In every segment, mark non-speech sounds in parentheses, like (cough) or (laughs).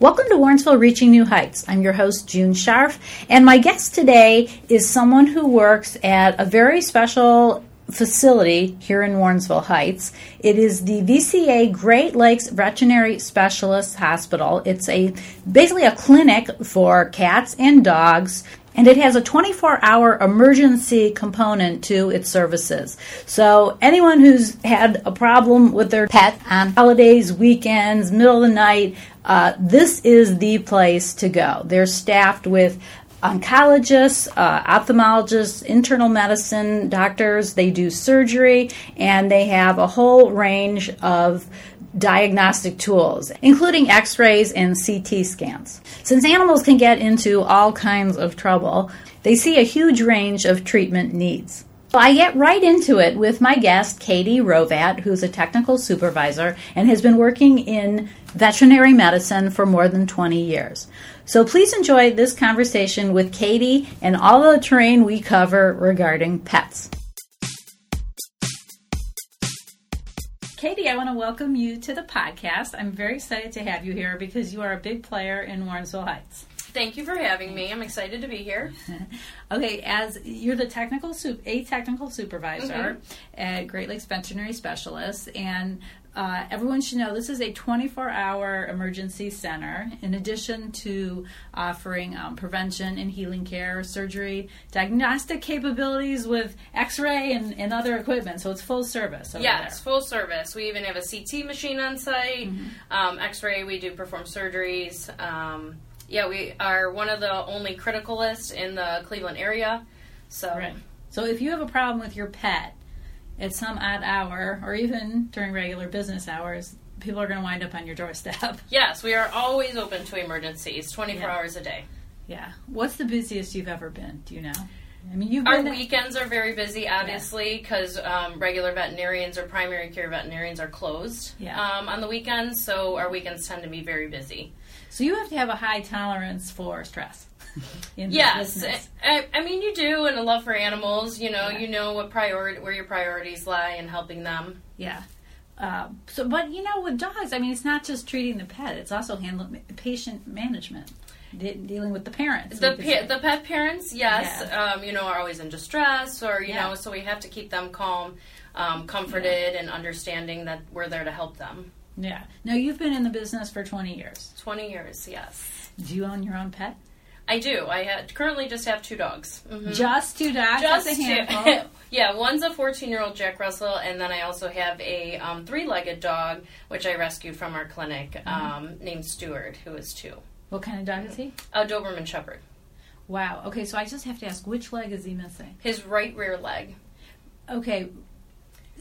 Welcome to Warrensville Reaching New Heights. I'm your host, June Scharf, and my guest today is someone who works at a very special facility here in Warrensville Heights. It is the VCA Great Lakes Veterinary Specialist Hospital. It's a basically a clinic for cats and dogs and it has a 24 hour emergency component to its services. So, anyone who's had a problem with their pet on holidays, weekends, middle of the night, uh, this is the place to go. They're staffed with oncologists, uh, ophthalmologists, internal medicine doctors. They do surgery, and they have a whole range of diagnostic tools, including x rays and CT scans. Since animals can get into all kinds of trouble, they see a huge range of treatment needs. So I get right into it with my guest, Katie Rovat, who's a technical supervisor and has been working in veterinary medicine for more than 20 years. So please enjoy this conversation with Katie and all the terrain we cover regarding pets. Katie, I want to welcome you to the podcast. I'm very excited to have you here because you are a big player in Warrensville Heights. Thank you for having me. I'm excited to be here. (laughs) okay, as you're the technical a technical supervisor mm-hmm. at Great Lakes Veterinary Specialist, and uh, everyone should know this is a 24 hour emergency center. In addition to offering um, prevention and healing care, surgery, diagnostic capabilities with x ray and, and, other equipment. So it's full service. yes, there. full service. We even have a CT machine on site, mm-hmm. um, x ray, we do perform surgeries. Um, yeah, we are one of the only criticalists in the Cleveland area. So, right. so if you have a problem with your pet, at some odd hour or even during regular business hours, people are going to wind up on your doorstep. (laughs) Yes, we are always open to emergencies, 24 yeah. hours a day. Yeah. What's the busiest you've ever been? Do you know? I mean, you've our weekends are very busy, obviously, because yeah. um, regular veterinarians or primary care veterinarians are closed yeah. um, on the weekends. So our weekends tend to be very busy. So you have to have a high tolerance for stress yes, I, I, mean you do, and a love for animals. You know, yeah. you know what priority where your priorities lie in helping them. Yeah. Uh, so, but you know, with dogs, I mean, it's not just treating the pet; it's also handling patient management, de- dealing with the parents. The pa- the pet parents, yes, yeah. um, you know, are always in distress, or you yeah. know, so we have to keep them calm, um, comforted, and understanding that we're there to help them. Yeah. Now, you've been in the business for twenty years. Twenty years, yes. Do you own your own pet? I do. I had, currently just have two dogs. Mm-hmm. Just two dogs. Just That's a handful. (laughs) yeah, one's a 14-year-old Jack Russell, and then I also have a um, three-legged dog, which I rescued from our clinic, mm-hmm. um, named Stewart, who is two. What kind of dog is he? A Doberman Shepherd. Wow. Okay, so I just have to ask, which leg is he missing? His right rear leg. Okay,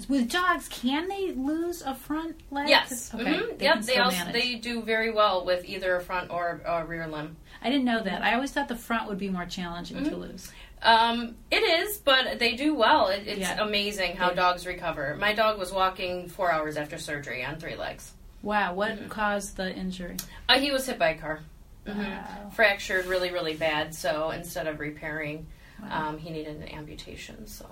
with dogs, can they lose a front leg? Yes. Okay. Mm-hmm. They yep. They also they do very well with either a front or a rear limb. I didn't know that. I always thought the front would be more challenging mm-hmm. to lose. Um, it is, but they do well. It, it's yeah. amazing how yeah. dogs recover. My dog was walking four hours after surgery on three legs. Wow. What mm-hmm. caused the injury? Uh, he was hit by a car. Mm-hmm. Wow. Fractured really, really bad. So instead of repairing, wow. um, he needed an amputation. So.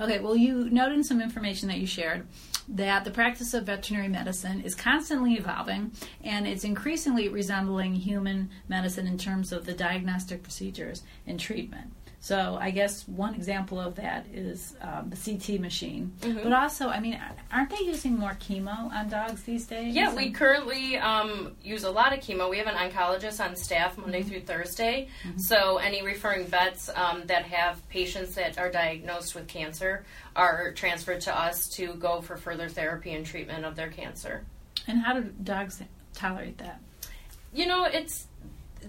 Okay, well, you noted some information that you shared that the practice of veterinary medicine is constantly evolving and it's increasingly resembling human medicine in terms of the diagnostic procedures and treatment. So I guess one example of that is um, the CT machine. Mm-hmm. But also, I mean, aren't they using more chemo on dogs these days? Yeah, we currently um, use a lot of chemo. We have an oncologist on staff Monday mm-hmm. through Thursday. Mm-hmm. So any referring vets um, that have patients that are diagnosed with cancer are transferred to us to go for further therapy and treatment of their cancer. And how do dogs tolerate that? You know, it's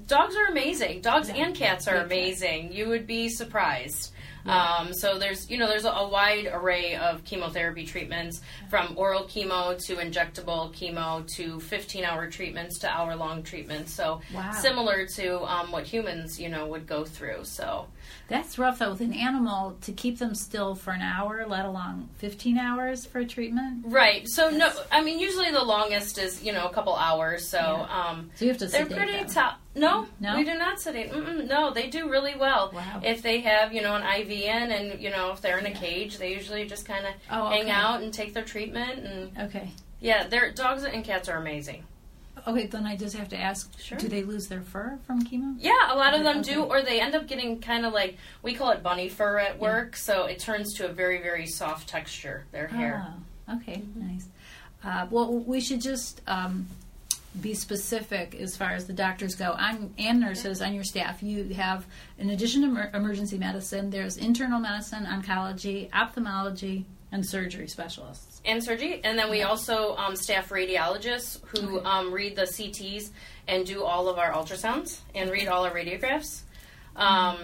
dogs are amazing. Dogs yeah. and cats are amazing. You would be surprised. Yeah. Um, so there's you know there's a, a, wide array of chemotherapy treatments from oral chemo to injectable chemo to 15 hour treatments to hour long treatments. So wow. similar to um, what humans you know would go through. So that's rough though with an animal to keep them still for an hour, let alone 15 hours for a treatment. Right. So no, I mean usually the longest is you know a couple hours. So yeah. um, so you have to. They're pretty tough. No, no, we do not sedate. Mm-mm, no, they do really well. Wow. If they have you know an IV in, and you know if they're in a cage, they usually just kind of oh, okay. hang out and take their treatment. And okay. Yeah, their dogs and cats are amazing. Okay, then I just have to ask: Sure. Do they lose their fur from chemo? Yeah, a lot of them Okay. do, or they end up getting kind of like we call it bunny fur at work. So it turns to a very, very soft texture. Their hair. Oh, okay, nice. Uh, well, we should just um, be specific as far as the doctors go on, and nurses on your staff. You have, in addition to emer- emergency medicine, there's internal medicine, oncology, ophthalmology, and surgery specialists. And surgery. And then we also um, staff radiologists who Okay. um, read the CTs and do all of our ultrasounds and read all our radiographs. Um,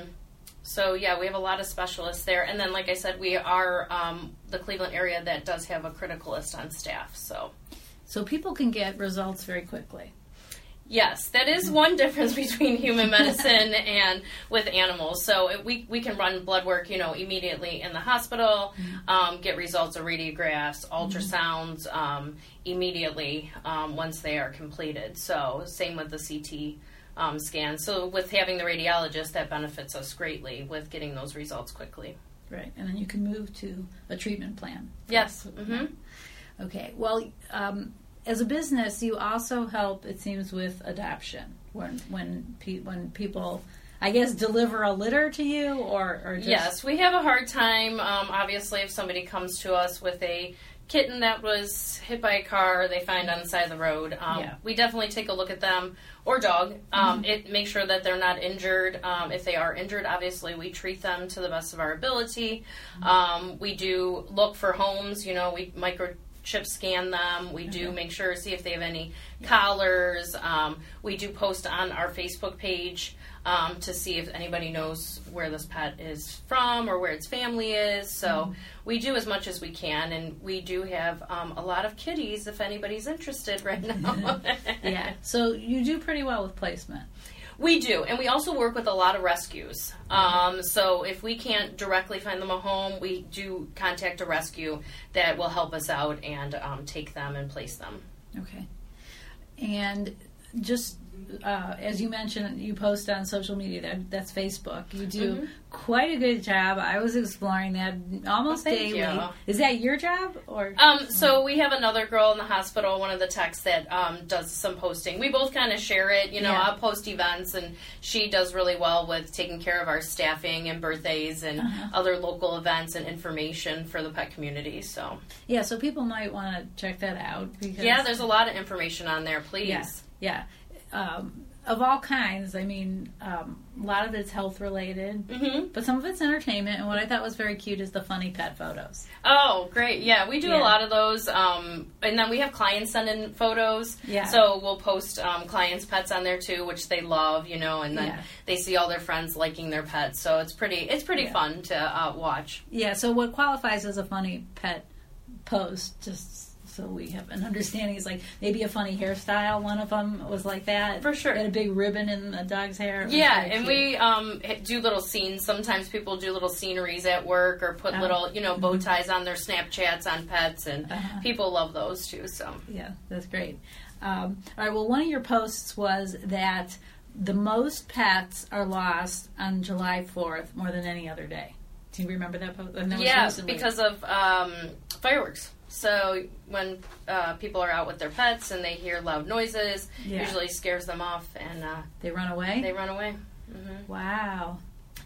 so yeah, we have a lot of specialists there. And then, like I said, we are um, the Cleveland area that does have a criticalist on staff. So So people can get results very quickly. Yes, that is one difference (laughs) between human medicine (laughs) and with animals. So it, we we can run blood work, you know, immediately in the hospital, um, get results of radiographs, ultrasounds um, immediately um, once they are completed. So same with the CT um, scan. So with having the radiologist, that benefits us greatly with getting those results quickly. Right, and then you can move to a treatment plan. Yes. hmm Okay. Well, um, as a business, you also help. It seems with adoption when when pe- when people, I guess, deliver a litter to you or or just, Yes, we have a hard time. Um, obviously, if somebody comes to us with a kitten that was hit by a car, they find on the side of the road. Um, Yeah. We definitely take a look at them or dog. Um, It make sure that they're not injured. Um, if they are injured, obviously we treat them to the best of our ability. Um, we do look for homes. You know, we microchip scan them. We do make sure see if they have any collars. Um, we do post on our Facebook page um, to see if anybody knows where this pet is from or where its family is. So we do as much as we can, and we do have um, a lot of kitties if anybody's interested right now. (laughs) Yeah. So you do pretty well with placement. We do, and we also work with a lot of rescues. Um, so if we can't directly find them a home, we do contact a rescue that will help us out and um, take them and place them. Okay. And just uh, as you mentioned, you post on social media. That, that's Facebook. You do Mhm. quite a good job. I was exploring that almost Well, daily. you. Is that your job or? Um, so we have another girl in the hospital, one of the techs that um, does some posting. We both kind of share it. You know, Yeah. I'll post events, and she does really well with taking care of our staffing and birthdays and Uh-huh. other local events and information for the pet community. So yeah. So people might want to check that out because yeah, there's a lot of information on there. Please. Yeah, yeah. Um, of all kinds. I mean, um, a lot of it's health related, hmm but some of it's entertainment. And what I thought was very cute is the funny pet photos. Oh, great. Yeah, we do Yeah. a lot of those. Um, and then we have clients send in photos. Yeah. So we'll post um, clients' pets on there too, which they love, you know, and then Yeah. they see all their friends liking their pets. So it's pretty it's pretty Yeah. fun to uh, watch. Yeah. So what qualifies as a funny pet post? Just so we have an understanding It's like maybe a funny hairstyle. One of them was like that For sure. Had a big ribbon in the dog's hair. Yeah, and cute. we um, do little scenes. Sometimes people do little sceneries at work or put Oh. little, you know, bow ties on their Snapchats on pets, and Uh-huh. people love those too. So Yeah, that's great. Um, all right. Well, one of your posts was that the most pets are lost on July fourth more than any other day. Do you remember that post? And that was yeah, because of um, fireworks. So when uh, people are out with their pets and they hear loud noises, Yeah. usually scares them off and uh, they run away. they run away. hmm wow.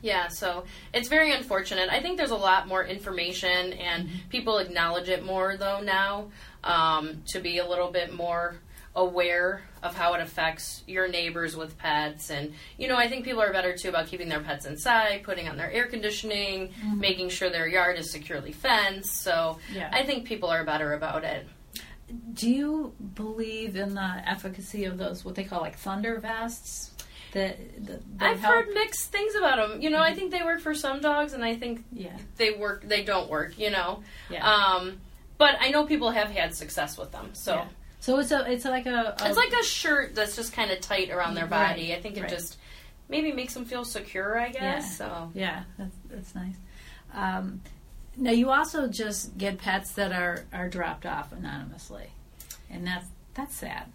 Yeah, so it's very unfortunate. I think there's a lot more information, and people acknowledge it more though now um, to be a little bit more aware of how it affects your neighbors with pets. And you know, I think people are better too about keeping their pets inside, putting on their air conditioning, making sure their yard is securely fenced. So Yeah. I think people are better about it. Do you believe in the efficacy of those what they call like thunder vests? That, that, I've help? heard mixed things about them. You know, I think they work for some dogs, and I think Yeah. they work. They don't work. You know. Yeah. Um, but I know people have had success with them. So Yeah. So it's a it's like a, a it's like a shirt that's just kind of tight around their body. Right, I think it right. just maybe makes them feel secure. I guess. Yeah. So Yeah, that's, that's nice. Um, now you also just get pets that are, are dropped off anonymously, and that's that's sad.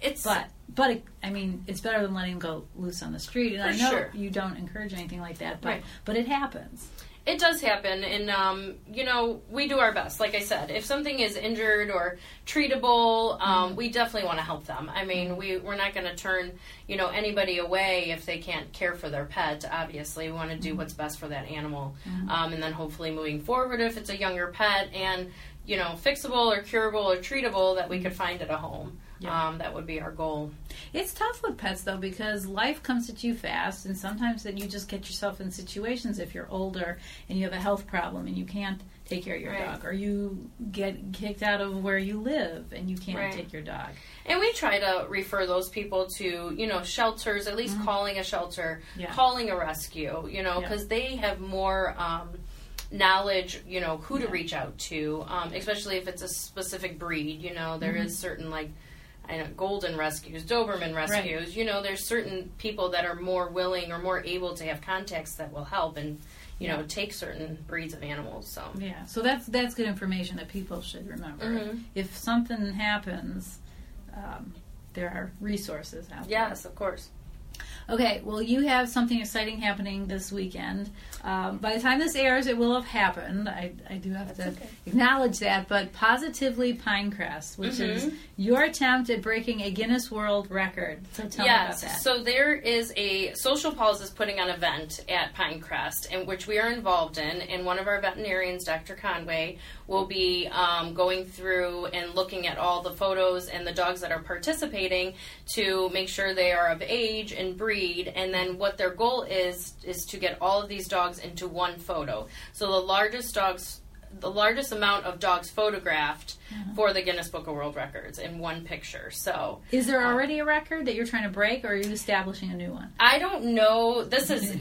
it's But but it, I mean, it's better than letting them go loose on the street. And I know sure. you don't encourage anything like that, but Right. but it happens. It does happen, and um, you know we do our best. Like I said, if something is injured or treatable, um, mm-hmm. we definitely want to help them. I mean, we we're not going to turn you know anybody away if they can't care for their pet. Obviously, we want to do mm-hmm. what's best for that animal, mm-hmm. um, and then hopefully moving forward, if it's a younger pet and you know fixable or curable or treatable, that we could find at a home. Yeah. Um, that would be our goal. It's tough with pets though because life comes at you fast, and sometimes that you just get yourself in situations if you're older and you have a health problem and you can't take care of your right. dog, or you get kicked out of where you live and you can't right. take your dog. And we try to refer those people to you know shelters, at least mm-hmm. calling a shelter, yeah. calling a rescue, you know, because yeah. they have more. Um, knowledge, you know, who to reach out to, um, especially if it's a specific breed. You know, there mm-hmm. is certain like I know Golden Rescues, Doberman Rescues. Right. You know, there's certain people that are more willing or more able to have contacts that will help and you yeah. know take certain breeds of animals. So yeah, so that's that's good information that people should remember. Mm-hmm. If something happens, um, there are resources out there. Yes, of course. Okay, well, you have something exciting happening this weekend. Um, by the time this airs, it will have happened. I, I do have That's to okay. acknowledge that. But Positively Pinecrest, which mm-hmm. is your attempt at breaking a Guinness World Record. So tell yes, me about that. So there is a Social Paws is putting on an event at Pinecrest, in which we are involved in, and one of our veterinarians, Dr. Conway, will be um, going through and looking at all the photos and the dogs that are participating to make sure they are of age and breed. And then what their goal is is to get all of these dogs into one photo. So the largest dogs the largest amount of dogs photographed uh-huh. for the Guinness Book of World Records in one picture. So, is there um, already um, a record that you're trying to break, or are you establishing a new one? I don't know. This is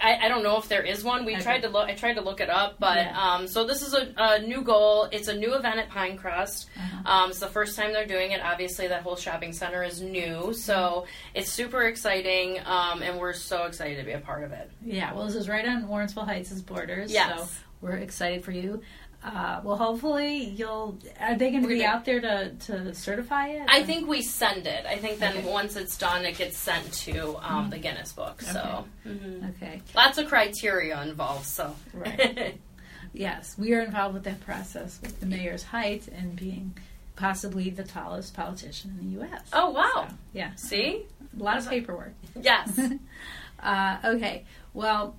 I, I, don't know if there is one. We okay. tried to look. I tried to look it up, but yeah. um, so this is a, a, new goal. It's a new event at Pinecrest. Uh-huh. Um, it's the first time they're doing it. Obviously, that whole shopping center is new, so mm-hmm. it's super exciting, um, and we're so excited to be a part of it. Yeah, well, this is right on Warrensville Heights' borders. Yes. So we're excited for you. Uh, well, hopefully you'll. Are they going to be out there to, to certify it? I think we send it. I think then okay. once it's done, it gets sent to um, mm-hmm. the Guinness Book. So, okay. Mm-hmm. okay. lots of criteria involved. So, right. (laughs) yes, we are involved with that process with the mayor's height and being possibly the tallest politician in the U.S. Oh wow! So, yeah. See, a lot of paperwork. Yes. (laughs) uh, okay. Well.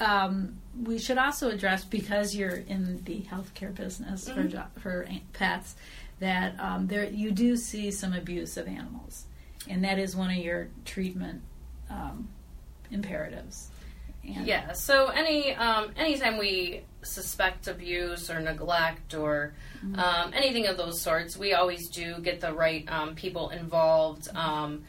Um, we should also address because you're in the healthcare business mm-hmm. for for pets that um, there you do see some abuse of animals, and that is one of your treatment um, imperatives. And yeah. So any um, anytime we suspect abuse or neglect or mm-hmm. Um, anything of those sorts, we always do get the right um, people involved. Mm-hmm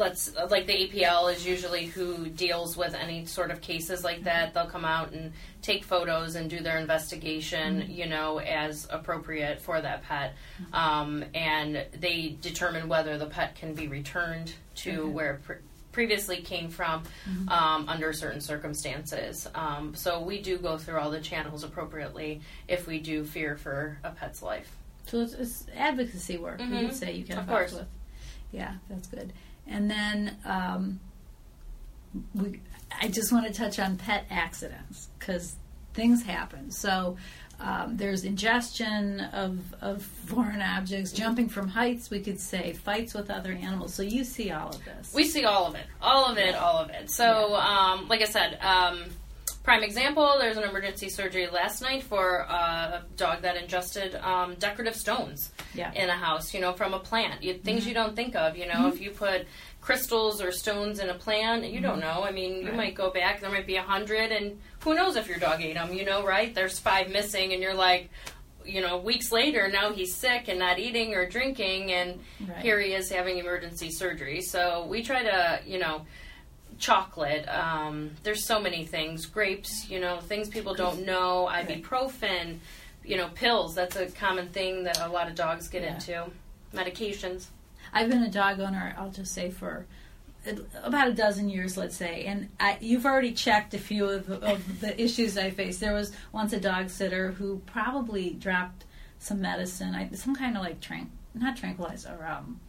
let's like the APL is usually who deals with any sort of cases like that. They'll come out and take photos and do their investigation, mm-hmm. you know, as appropriate for that pet, mm-hmm. um, and they determine whether the pet can be returned to okay. where. Pre- previously came from mm-hmm. um, under certain circumstances. Um, so we do go through all the channels appropriately if we do fear for a pet's life. So it's, it's advocacy work. Mm-hmm. You would say you can of course. with. Yeah, that's good. And then um, we, I just want to touch on pet accidents because things happen. So um, there's ingestion of, of foreign objects, jumping from heights, we could say, fights with other animals. So you see all of this. We see all of it. All of it, all of it. So, um, like I said, um, prime example, there's an emergency surgery last night for a dog that ingested um, decorative stones yeah. in a house, you know, from a plant. You, things mm-hmm. you don't think of, you know, mm-hmm. if you put crystals or stones in a plant, you mm-hmm. don't know. I mean, you right. might go back, there might be a hundred, and who knows if your dog ate them, you know, right? There's five missing, and you're like, you know, weeks later, now he's sick and not eating or drinking, and right. here he is having emergency surgery. So we try to, you know, chocolate. Um, there's so many things. Grapes, you know, things people don't know. Ibuprofen, you know, pills. That's a common thing that a lot of dogs get yeah. into. Medications. I've been a dog owner, I'll just say, for about a dozen years, let's say, and I, you've already checked a few of, of the issues I face. There was once a dog sitter who probably dropped some medicine, I, some kind of like trank, not tranquilizer, um,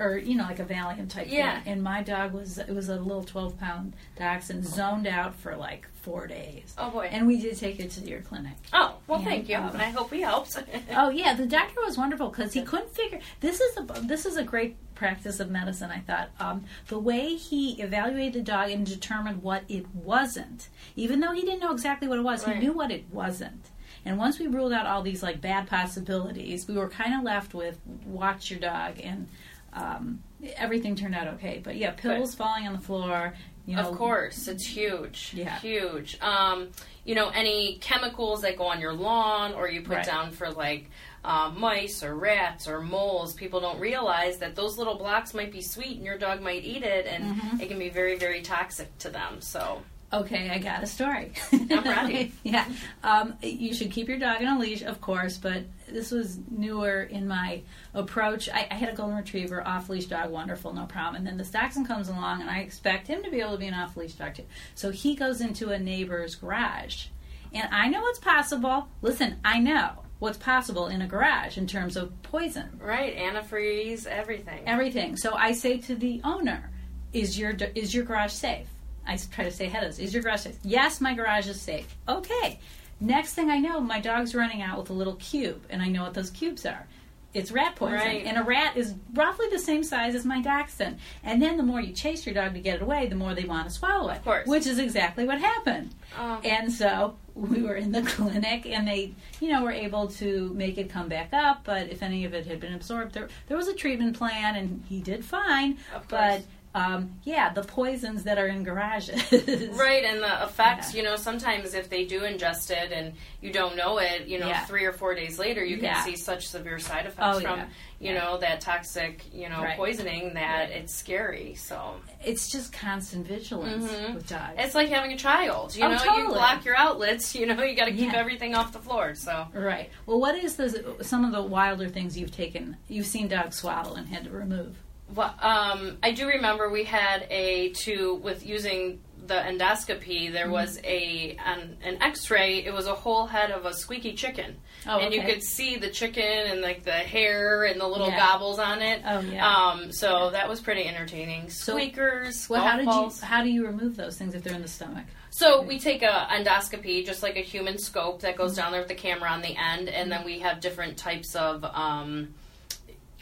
or you know, like a Valium type Yeah. thing. And my dog was it was a little twelve pound dachshund, zoned out for like four days. Oh boy. And we did take it to your clinic. oh well, and, thank you, um, and I hope he helps. (laughs) Oh yeah, the doctor was wonderful because he couldn't figure. This is a this is a great practice of medicine. I thought um, the way he evaluated the dog and determined what it wasn't, even though he didn't know exactly what it was, Right. he knew what it wasn't. And once we ruled out all these like bad possibilities, we were kind of left with watch your dog, and um, everything turned out okay. But yeah, pills falling on the floor. You know, Of course, it's huge. Yeah. Huge. Um, you know, any chemicals that go on your lawn or you put Right. down for like um, mice or rats or moles, people don't realize that those little blocks might be sweet and your dog might eat it and Mm-hmm. it can be very, very toxic to them. So, Okay, I got a story. I'm ready. (laughs) yeah, um, you should keep your dog on a leash, of course, but this was newer in my approach. I, I had a golden retriever, off leash dog, wonderful, no problem. And then the Dachshund comes along, and I expect him to be able to be an off leash dog too. So he goes into a neighbor's garage, and I know it's possible. Listen, I know what's possible in a garage in terms of poison right, antifreeze, everything. everything. So I say to the owner, "Is your is your garage safe?" I try to stay ahead of this. Is your garage safe? Yes, my garage is safe. Okay. Next thing I know, my dog's running out with a little cube, and I know what those cubes are. It's rat poison, Right. and a rat is roughly the same size as my dachshund. And then the more you chase your dog to get it away, the more they want to swallow it. Of course. which is exactly what happened. Oh. And so we were in the (laughs) clinic, and they, you know, were able to make it come back up. But if any of it had been absorbed, there there was a treatment plan, and he did fine. Of But course. Um, yeah, the poisons that are in garages, (laughs) Right, and the effects, Yeah. you know, sometimes if they do ingest it and you don't know it, you know, Yeah. three or four days later, you can Yeah. see such severe side effects Oh, from, you know, that toxic, you know, Right. poisoning that it's scary. So It's just constant vigilance Mhm. with dogs. it's like having a child. You Oh, know, you block your outlets. (laughs) You know, you got to keep everything off the floor. So right. Well, what is the some of the wilder things you've taken? You've seen dogs swallow and had to remove. Well, um, I do remember we had a to with using the endoscopy. There Mm-hmm. was a an, an X-ray. It was a whole head of a squeaky chicken, Oh, and you could see the chicken and like the hair and the little Yeah. gobbles on it. Oh, yeah. Um, so that was pretty entertaining. So- Squeakers. Well, how did balls. you how do you remove those things if they're in the stomach? So we take a endoscopy, just like a human scope that Mm-hmm. goes down there with the camera on the end, and then we have different types of. Um,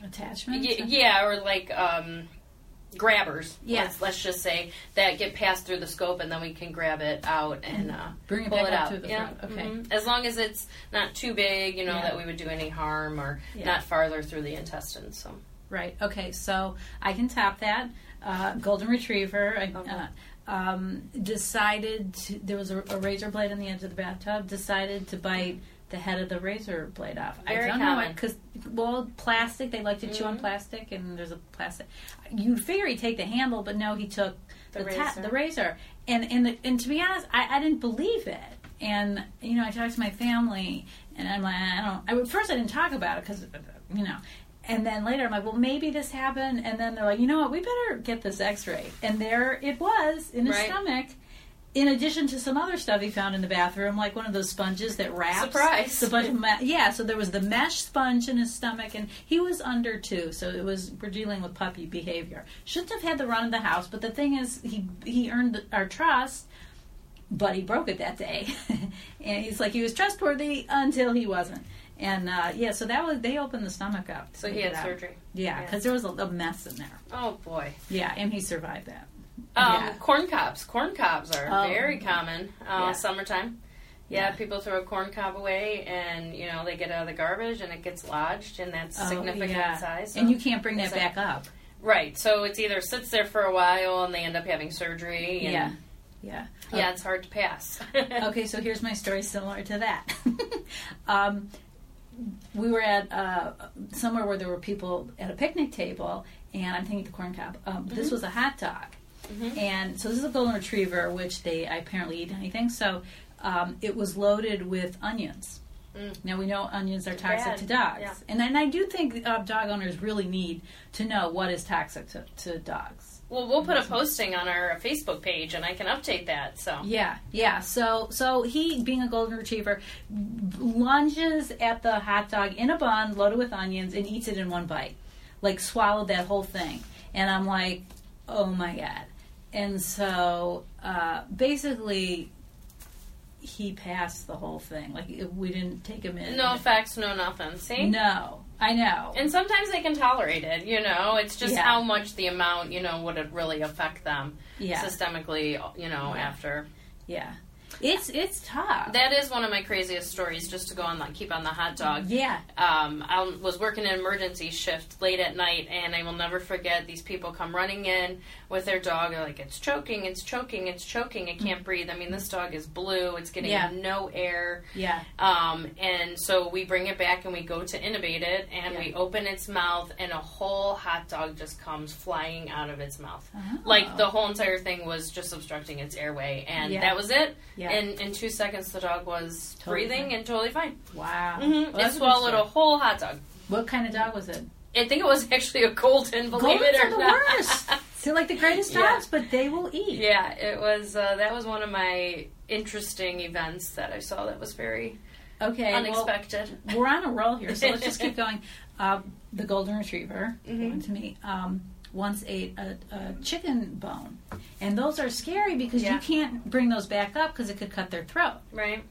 Attachments? Y- yeah, or like um, grabbers. Yes, Let's, let's just say that get passed through the scope, and then we can grab it out and uh, Bring it pull it out. to the yeah. front. Okay. mhm. As long as it's not too big, you know, Yeah. that we would do any harm or Yeah. not farther through the intestines. So Right. Okay. So I can top that. Uh, golden retriever. I, uh, um, decided to, there was a, a razor blade on the edge of the bathtub. Decided to bite the head of the razor blade off. Very I don't know common. because well, plastic. They like to chew on Mhm. plastic, and there's a plastic. You'd figure he'd take the handle, but no, he took The the, ta- razor. the razor. And and the, and to be honest, I, I didn't believe it. And you know, I talked to my family, and I'm like, I don't. I, at first, I didn't talk about it because you know. And then later, I'm like, well, maybe this happened. And then they're like, you know what? We better get this X-ray. And there it was in his Right. stomach. In addition to some other stuff he found in the bathroom, like one of those sponges that wraps. Surprise. The bunch me- yeah, so there was the mesh sponge in his stomach, and he was under two, so it was we're dealing with puppy behavior. Shouldn't have had the run of the house, but the thing is, he he earned our trust, but he broke it that day, (laughs) and he's like he was trustworthy until he wasn't. And uh, yeah, so that was they opened the stomach up. so he had surgery. Yeah, Yeah. because there was a, a mess in there. Oh boy. Yeah, and he survived that. Um, Yeah. Corn cobs. Corn cobs are Oh. very common uh, Yeah. summertime. Yeah, Yeah. people throw a corn cob away, and you know they get out of the garbage, and it gets lodged, and that's Oh, significant size. so- and you can't bring that back up. right. So it's either sits there for a while, and they end up having surgery. And, Yeah, yeah, yeah, it's hard to pass. (laughs) okay, so here's my story similar to that. (laughs) um, we were at uh, somewhere where there were people at a picnic table, and I'm thinking the corn cob. Um, This was a hot dog, Mhm. and so this is a golden retriever, which they apparently eat anything. So um, it was loaded with onions. Mm. Now we know onions are toxic Bad, to dogs, yeah. and then I do think uh, dog owners really need to know what is toxic to, to dogs. well, we'll put a posting on our Facebook page, and I can update that. So Yeah, yeah. So, so he, being a golden retriever, lunges at the hot dog in a bun loaded with onions and eats it in one bite. like swallowed that whole thing, and I'm like, oh my god. And so uh, basically, he passed the whole thing. Like we didn't take him in. No effects, no nothing. See? No, I know. And sometimes they can tolerate it, you know. It's just Yeah. how much the amount, you know, would it really affect them yeah, systemically, you know, Yeah. after. yeah. It's it's tough. That is one of my craziest stories, just to go on, like, keep on the hot dog. yeah, um, I was working an emergency shift late at night, and I will never forget these people come running in with their dog. They're like, "It's choking, it's choking, it's choking. It can't breathe." I mean, this dog is blue. It's getting Yeah. no air. yeah, Um, and so we bring it back and we go to intubate it, and Yeah. we open its mouth, and a whole hot dog just comes flying out of its mouth. Oh. Like the whole entire thing was just obstructing its airway, and Yeah. that was it. Yeah. And in two seconds, the dog was Totally breathing fine. and totally fine. wow. Mm-hmm. Well, it that's a good swallowed a whole hot dog. What kind of dog was it? I think it was (laughs) actually a golden, believe Goldens it or are the worst. (laughs) They're like the greatest Yeah. dogs, but they will eat. yeah, it was. Uh, that was one of my interesting events that I saw. That was very Okay. well, unexpected. we're on a roll here, so let's just keep (laughs) going. Uh, the golden retriever, Mhm. to me, um, once ate a, a chicken bone, and those are scary because Yeah. you can't bring those back up because it could cut their throat. right?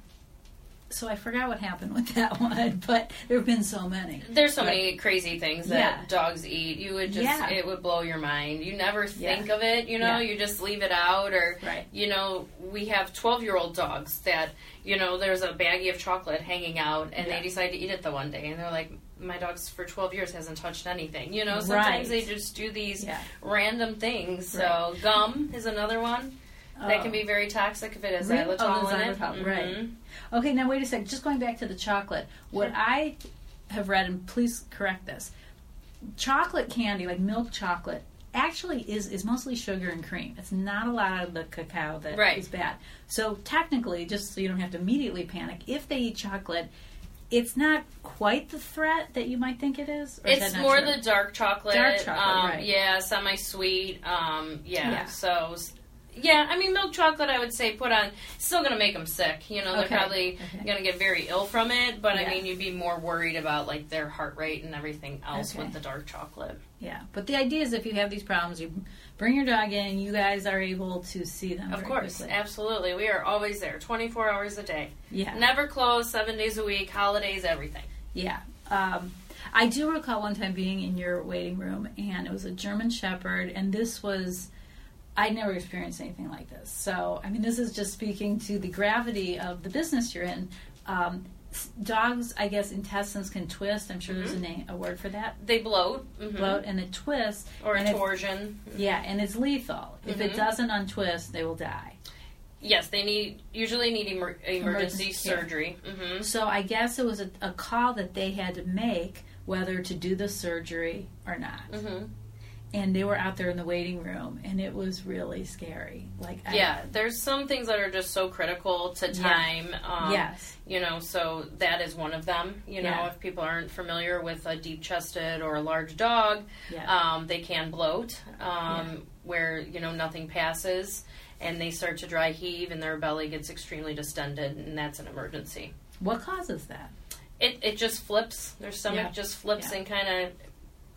So I forgot what happened with that (laughs) one, but there have been so many. There's so Right. many crazy things that Yeah. dogs eat. You would just Yeah. it would blow your mind. You never think of it, you know, you just leave it out or Right. you know, we have 12-year-old dogs that, you know, there's a baggie of chocolate hanging out and they decide to eat it the one day and they're like my dog's for 12 years hasn't touched anything. You know, Right. sometimes they just do these Yeah. random things. So gum is another one that Oh. can be oh. very toxic if it has Really? Oh, xylitol the in it. xylitol, mm-hmm. right. Okay, now wait a second. Just going back to the chocolate. What. I have read, and please correct this, chocolate candy, like milk chocolate, actually is is mostly sugar and cream. It's not a lot of the cacao that is Right. bad. So technically, just so you don't have to immediately panic, if they eat chocolate, it's not quite the threat that you might think it is. Or It's not more true? the dark chocolate. Dark chocolate, um, right. Yeah, semi-sweet. Um, yeah. Yeah. So, yeah. I mean, milk chocolate. I would say put on. Still going to make them sick. You know, Okay, they're probably okay. going to get very ill from it. But Yeah. I mean, you'd be more worried about like their heart rate and everything else Okay. with the dark chocolate. Yeah, but the idea is if you have these problems, you bring your dog in. You guys are able to see them. Of course, quickly. absolutely. We are always there, 24 hours a day. Yeah. Never close, seven days a week, holidays, everything. Yeah. Um, I do recall one time being in your waiting room, and it was a German Shepherd, and this was. I never experienced anything like this. So, I mean, this is just speaking to the gravity of the business you're in. Um, dogs, I guess, intestines can twist. I'm sure there's a name, a word for that. They bloat. mhm. Bloat and it twists. Or a if- torsion. Yeah, and it's lethal. If it Mhm. doesn't untwist, they will die. Yes, they need usually need emer- emergency, Emergency surgery. hmm So I guess it was a, a call that they had to make whether to do the surgery or not. And they were out there in the waiting room and it was really scary like I- Yeah, there's some things that are just so critical to Yeah. time. Um, yes You know, so that is one of them. You know, Yeah. if people aren't familiar with a deep chested or a large dog, yeah um, they can bloat, um, where, you know, nothing passes and they start to dry heave and their belly gets extremely distended, and that's an emergency. what causes that It, it just flips. Their stomach Yeah. just flips Yeah. and kind of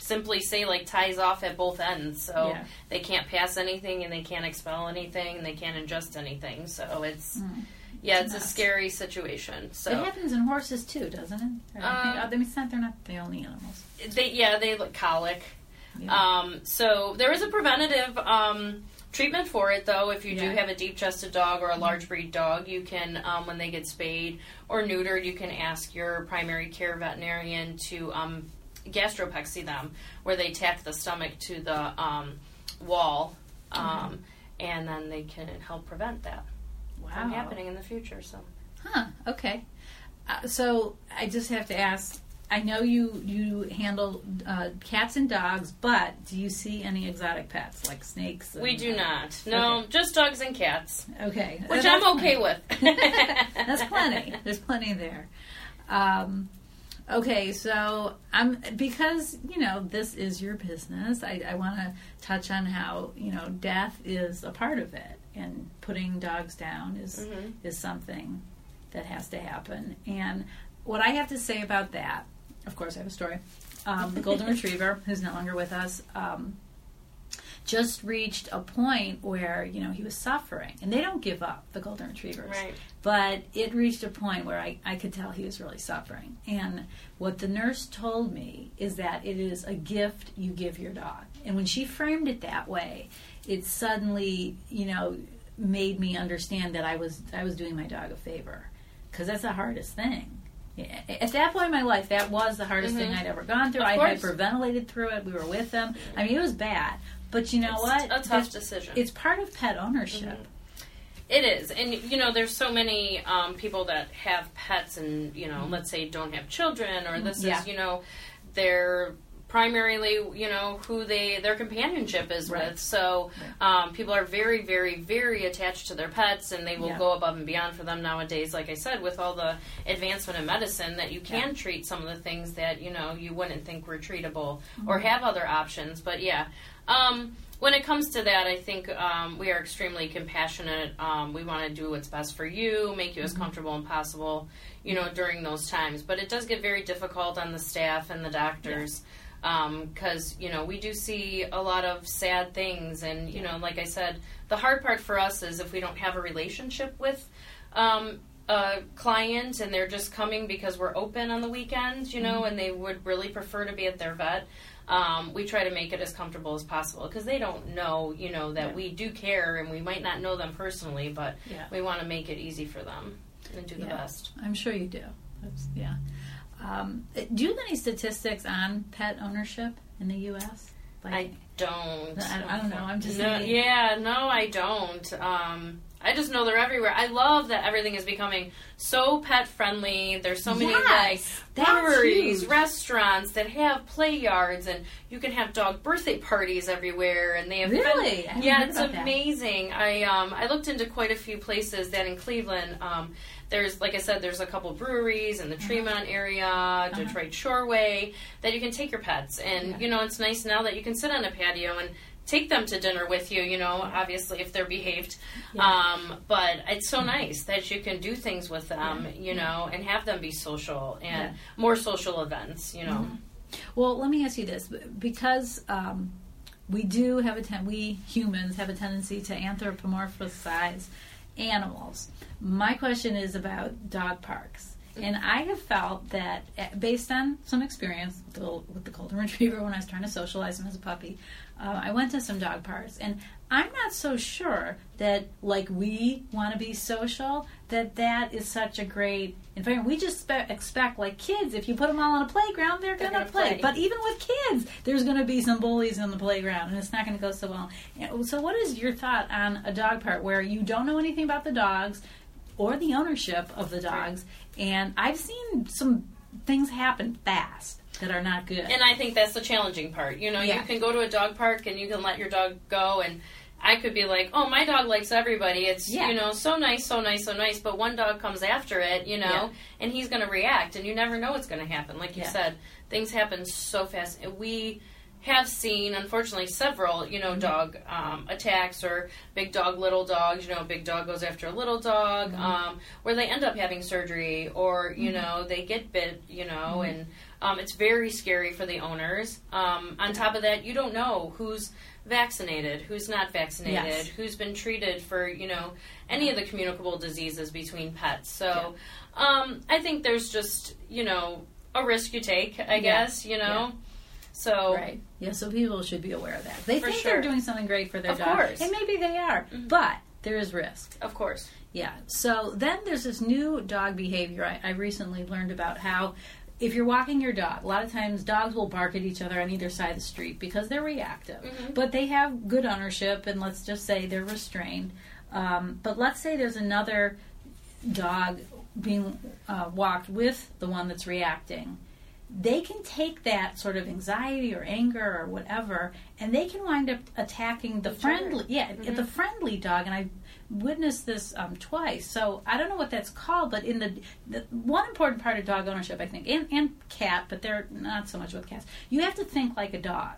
simply say like ties off at both ends. So Yeah. they can't pass anything and they can't expel anything and they can't ingest anything. So it's Mm. yeah, It's it's a scary situation. So it happens in horses too doesn't it Um, oh, they mean, they're not the only animals they yeah they look colic. yeah. Um, so there is a preventative um, treatment for it, though. If you do have a deep-chested dog or a large breed dog, you can, um, when they get spayed or neutered, you can ask your primary care veterinarian to um, gastropexy them, where they tack the stomach to the um, wall, um, and then they can help prevent that wow from happening in the future. So. huh okay uh, so i just have to ask i know you you handle uh, cats and dogs but do you see any exotic pets like snakes We do not. No, Okay. just dogs and cats, okay which That's I'm okay with. (laughs) That's plenty. There's plenty there. Um, okay, so I'm because you know this is your business. I, I want to touch on how you know death is a part of it, and putting dogs down is Mhm. is something that has to happen. And what I have to say about that of course, I have a story. Um, the golden (laughs) retriever, who's no longer with us, um, just reached a point where you know he was suffering, and they don't give up the golden retrievers. Right. But it reached a point where I, I could tell he was really suffering. And what the nurse told me is that it is a gift you give your dog. And when she framed it that way, it suddenly, you know, made me understand that I was I was doing my dog a favor because that's the hardest thing. At that point in my life, that was the hardest thing mm-hmm. I'd ever gone through. I hyperventilated through it. We were with them. I mean, it was bad. But you know what? a tough It's- decision. It's part of pet ownership. It is, and you know, there's so many um, people that have pets, and you know, Mm-hmm. let's say don't have children, or this Yeah. is, you know, their primarily, you know, who they their companionship is Right. with. So um, people are very, very, very attached to their pets, and they will Yeah. go above and beyond for them nowadays. Like I said, with all the advancement in medicine, that you can Yeah. treat some of the things that you know you wouldn't think were treatable, Mm-hmm. or have other options. But yeah. Um, when it comes to that, I think um, we are extremely compassionate. Um, we want to do what's best for you, make you as comfortable and possible, you know, during those times. But it does get very difficult on the staff and the doctors because you know we do see a lot of sad things, and you know, like I said, the hard part for us is if we don't have a relationship with. Um, a client and they're just coming because we're open on the weekends, you know, and they would really prefer to be at their vet um, we try to make it as comfortable as possible because they don't know, you know, that Yeah. we do care and we might not know them personally, but Yeah. we want to make it easy for them and do the Yeah. best. I'm sure you do. That's, yeah. Um, do you have any statistics on pet ownership in the U.S.? I don't. I, I don't know. I'm just no, yeah, no, I don't. Um, I just know they're everywhere. I love that everything is becoming so pet friendly. There's so many Yes, like breweries, huge. restaurants that have play yards, and you can have dog birthday parties everywhere. And they have Really? Yeah, it's about that. amazing. I um, I looked into quite a few places that in Cleveland. Um, there's like I said, there's a couple breweries in the Uh-huh. Tremont area, Detroit Shoreway that you can take your pets, and Yeah. you know it's nice now that you can sit on a patio and take them to dinner with you. You know, obviously if they're behaved, Yeah. um, but it's so nice that you can do things with them. Yeah. You know, and have them be social and Yeah. Mm-hmm. more social events. You know, Well, let me ask you this: because um, we do have a ten- we humans have a tendency to anthropomorphize animals. My question is about dog parks, and I have felt that, eh, based on some experience with the, with the golden retriever when I was trying to socialize him as a puppy, uh, I went to some dog parks, and I'm not so sure that, like we want to be social, that that is such a great environment. We just spe- expect, like kids, if you put them all on a playground, they're, They're going gonna play. play. But even with kids, there's going to be some bullies in the playground, and it's not going to go so well. So, what is your thought on a dog park where you don't know anything about the dogs or the ownership of the dogs? And I've seen some things happen fast that are not good. and I think that's the challenging part. You know, Yeah. you can go to a dog park and you can let your dog go and. I could be like, oh, my dog likes everybody. It's Yeah. you know so nice, so nice, so nice. But one dog comes after it, you know, Yeah. and he's going to react, and you never know what's going to happen. Like you Yeah. said, things happen so fast. We have seen, unfortunately, several you know dog um, attacks or big dog, little dogs. You know, a big dog goes after a little dog, um, where they end up having surgery, or you know they get bit. You know, and um, it's very scary for the owners. Um, on top of that, you don't know who's vaccinated, who's not vaccinated, Yes. who's been treated for you know any of the communicable diseases between pets. So um, I think there's just you know a risk you take, I Yeah. guess you know. So Right. Yeah, so people should be aware of that. They think sure. they're doing something great for their dogs. Of course. And maybe they are. But there is risk. of course, Yeah. So then there's this new dog behavior I, I recently learned about how if you're walking your dog, a lot of times dogs will bark at each other on either side of the street because they're reactive. But they have good ownership, and let's just say they're restrained. Um, but let's say there's another dog being uh, walked with the one that's reacting. They can take that sort of anxiety or anger or whatever, and they can wind up attacking the Each other. friendly, yeah, the friendly dog. And I witnessed this um, twice. So I don't know what that's called, but in the, the one important part of dog ownership, I think, and, and cat, but they're not so much with cats. You have to think like a dog.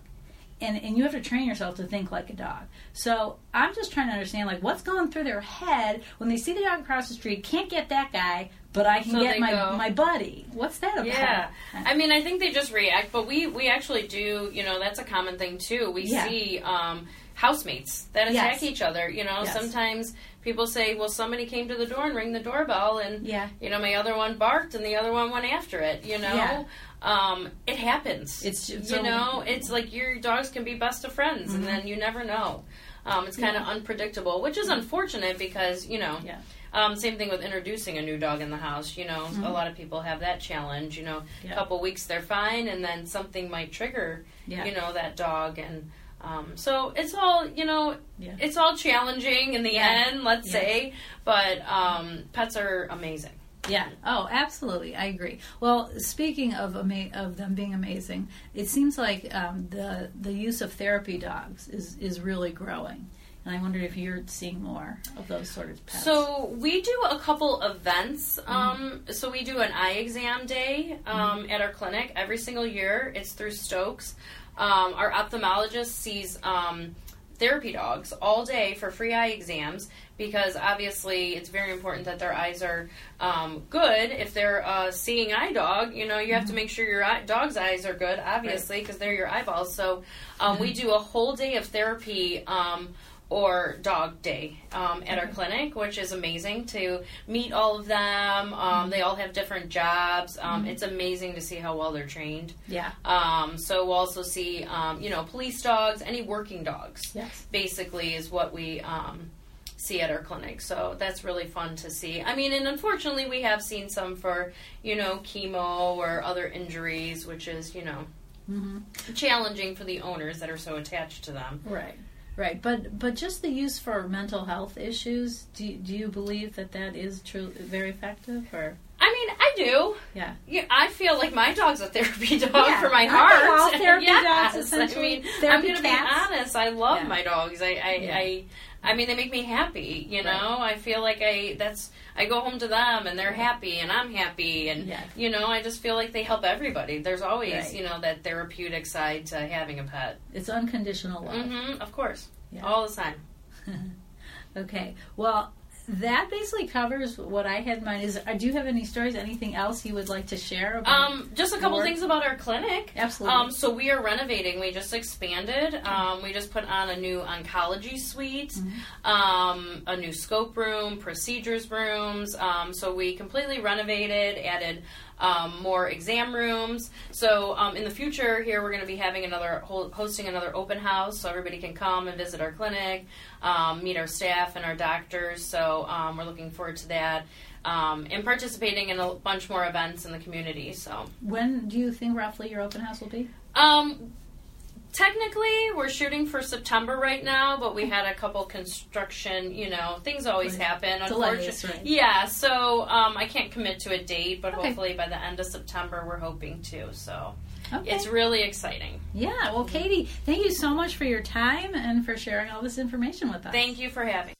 And, and you have to train yourself to think like a dog. So I'm just trying to understand like what's going through their head when they see the dog across the street, can't get that guy, but I can So get my go- my buddy. What's that about? Yeah, I mean, I think they just react, but we we actually do. You know, that's a common thing too. We Yeah. see um, housemates that attack Yes. each other. You know, Yes. sometimes people say, "Well, somebody came to the door and rang the doorbell, and Yeah. you know, my other one barked, and the other one went after it." You know. Yeah. Um, it happens. It's- it's you so- know, it's like your dogs can be best of friends, Mm-hmm. and then you never know. Um, it's kind of unpredictable, which is unfortunate because you know Yeah. um, same thing with introducing a new dog in the house. You know, a lot of people have that challenge. You know, Mm-hmm. Yeah. a couple weeks they're fine, and then something might trigger, Yeah. you know, that dog. And um, so it's all, you know, Yeah. it's all challenging in the Yeah. end, let's Yeah. say. But um, pets are amazing. Yeah. Oh, absolutely. I agree. Well, speaking of ama- of them being amazing, it seems like um, the the use of therapy dogs is is really growing, and I wondered if you're seeing more of those sort of pets. So we do a couple events. Mm-hmm. Um, so we do an eye exam day um, at our clinic every single year. It's through Stokes. Um, our ophthalmologist sees um, therapy dogs all day for free eye exams because obviously it's very important that their eyes are um, good. If they're a seeing eye dog, you know you have to make sure your eye, dog's eyes are good, obviously, because they're your eyeballs. So um, we do a whole day of therapy. Um, or dog day um, at our clinic, which is amazing to meet all of them. Um, they all have different jobs. Um, It's amazing to see how well they're trained. yeah. Um, so we'll also see, um, you know, police dogs, any working dogs. Yes. Basically, is what we um, see at our clinic. So that's really fun to see. I mean, and unfortunately, we have seen some for, you know, chemo or other injuries, which is, you know, challenging for the owners that are so attached to them. Right. Right, but but just the use for mental health issues. Do you, do you believe that that is true, very effective, or I mean, I do. yeah? Yeah, I feel like my dog's a therapy dog Yeah. for my heart. all (laughs) therapy yes. dogs, essentially? I mean, Therapy I'm going to be honest. I love Yeah. my dogs. I, I, Yeah. I, I mean, they make me happy. You know, Right. I feel like I that's I go home to them and they're happy and I'm happy and Yeah. you know I just feel like they help everybody. There's always Right. you know that therapeutic side to having a pet. It's unconditional love. hmm of course, Yeah. all the time. (laughs) Okay. Well, that basically covers what I had in mind. Is uh, do you have any stories? Anything else you would like to share? About? Um, just a couple Work. things about our clinic. Absolutely. Um, so we are renovating. We just expanded. Um, we just put on a new oncology suite, Mm-hmm. um, a new scope room, procedures rooms. Um, so we completely renovated, added um, more exam rooms. So um, in the future, here we're going to be having another hosting another open house, so everybody can come and visit our clinic, um, meet our staff and our doctors. So um, we're looking forward to that. Um, and participating in a bunch more events in the community. So, when do you think roughly your open house will be? um, technically, we're shooting for September right now, but we had a couple construction, you know, things always Right. happen. Delays, right. Yeah, so um, I can't commit to a date, but Okay. hopefully by the end of September, we're hoping to. So Okay. it's really exciting. yeah. Well, Katie, thank you so much for your time and for sharing all this information with us. Thank you for having.